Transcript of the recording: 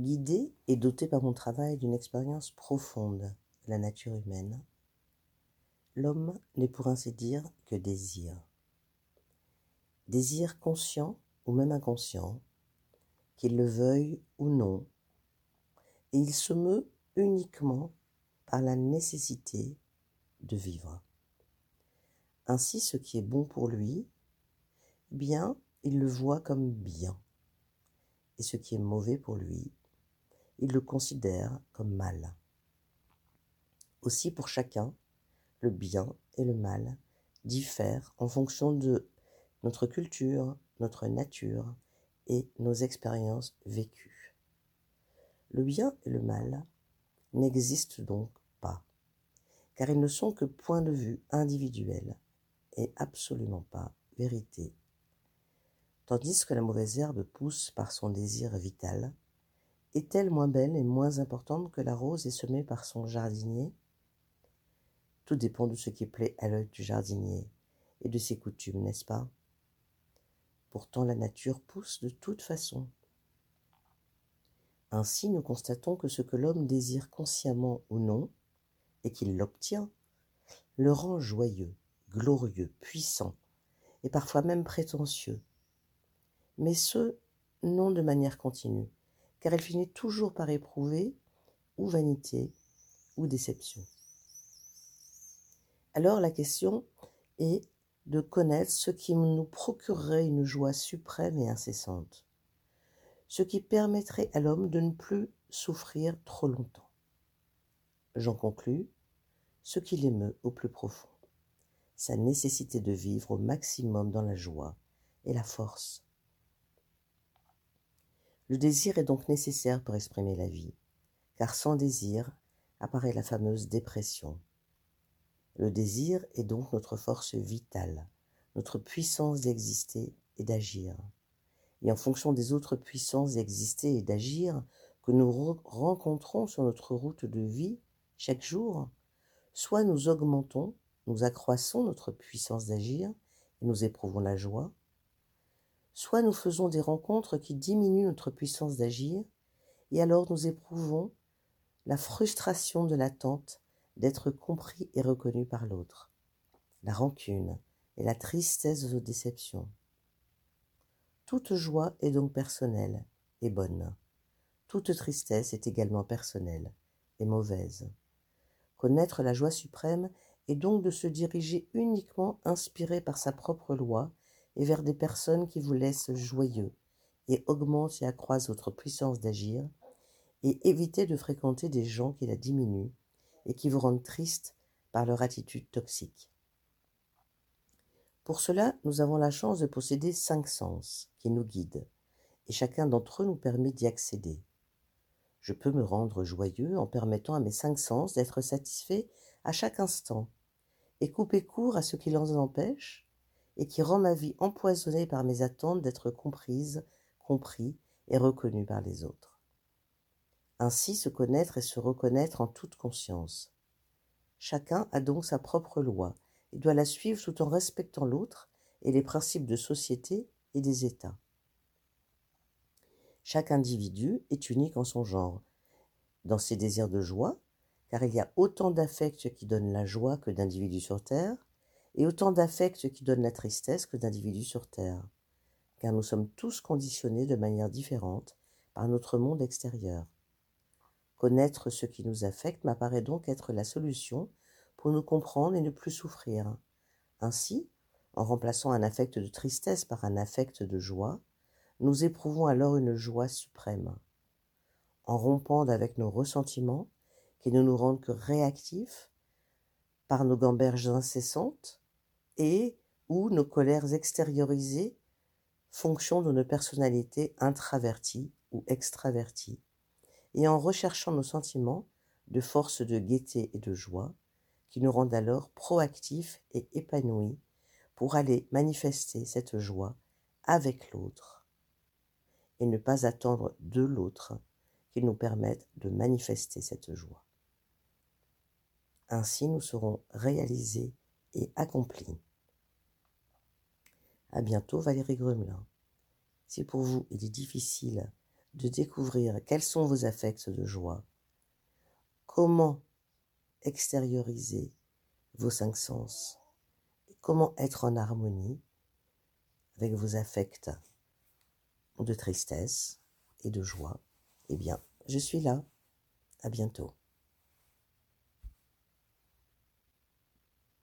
Guidé et doté par mon travail d'une expérience profonde de la nature humaine, l'homme n'est pour ainsi dire que désir. Désir conscient ou même inconscient, qu'il le veuille ou non, et il se meut uniquement par la nécessité de vivre. Ainsi, ce qui est bon pour lui, bien, il le voit comme bien, et ce qui est mauvais pour lui, il le considère comme mal. Aussi pour chacun, le bien et le mal diffèrent en fonction de notre culture, notre nature et nos expériences vécues. Le bien et le mal n'existent donc pas, car ils ne sont que points de vue individuels et absolument pas vérité. Tandis que la mauvaise herbe pousse par son désir vital, est-elle moins belle et moins importante que la rose est semée par son jardinier Tout dépend de ce qui plaît à l'œil du jardinier et de ses coutumes, n'est-ce pas? Pourtant la nature pousse de toute façon. Ainsi nous constatons que ce que l'homme désire consciemment ou non, et qu'il l'obtient, le rend joyeux, glorieux, puissant, et parfois même prétentieux. Mais ce, non de manière continue, car elle finit toujours par éprouver ou vanité ou déception. Alors la question est de connaître ce qui nous procurerait une joie suprême et incessante, ce qui permettrait à l'homme de ne plus souffrir trop longtemps. J'en conclus ce qui l'émeut au plus profond, sa nécessité de vivre au maximum dans la joie et la force le désir est donc nécessaire pour exprimer la vie, car sans désir apparaît la fameuse dépression. Le désir est donc notre force vitale, notre puissance d'exister et d'agir. Et en fonction des autres puissances d'exister et d'agir que nous rencontrons sur notre route de vie chaque jour, soit nous augmentons, nous accroissons notre puissance d'agir et nous éprouvons la joie, soit nous faisons des rencontres qui diminuent notre puissance d'agir, et alors nous éprouvons la frustration de l'attente d'être compris et reconnu par l'autre, la rancune et la tristesse aux déceptions. Toute joie est donc personnelle et bonne. Toute tristesse est également personnelle et mauvaise. Connaître la joie suprême est donc de se diriger uniquement inspiré par sa propre loi et vers des personnes qui vous laissent joyeux et augmentent et accroissent votre puissance d'agir, et évitez de fréquenter des gens qui la diminuent et qui vous rendent triste par leur attitude toxique. Pour cela, nous avons la chance de posséder cinq sens qui nous guident, et chacun d'entre eux nous permet d'y accéder. Je peux me rendre joyeux en permettant à mes cinq sens d'être satisfaits à chaque instant, et couper court à ce qui les empêche, et qui rend ma vie empoisonnée par mes attentes d'être comprise, compris et reconnu par les autres. Ainsi se connaître et se reconnaître en toute conscience. Chacun a donc sa propre loi et doit la suivre tout en respectant l'autre et les principes de société et des États. Chaque individu est unique en son genre, dans ses désirs de joie, car il y a autant d'affects qui donnent la joie que d'individus sur Terre, et autant d'affects qui donnent la tristesse que d'individus sur Terre, car nous sommes tous conditionnés de manière différente par notre monde extérieur. Connaître ce qui nous affecte m'apparaît donc être la solution pour nous comprendre et ne plus souffrir. Ainsi, en remplaçant un affect de tristesse par un affect de joie, nous éprouvons alors une joie suprême. En rompant avec nos ressentiments, qui ne nous rendent que réactifs, par nos gamberges incessantes, et ou nos colères extériorisées, fonction de nos personnalités intraverties ou extraverties, et en recherchant nos sentiments de force de gaieté et de joie, qui nous rendent alors proactifs et épanouis pour aller manifester cette joie avec l'autre, et ne pas attendre de l'autre qu'il nous permette de manifester cette joie. Ainsi nous serons réalisés et accomplis. À bientôt Valérie Grumelin. Si pour vous il est difficile de découvrir quels sont vos affects de joie, comment extérioriser vos cinq sens, comment être en harmonie avec vos affects de tristesse et de joie, eh bien, je suis là. À bientôt.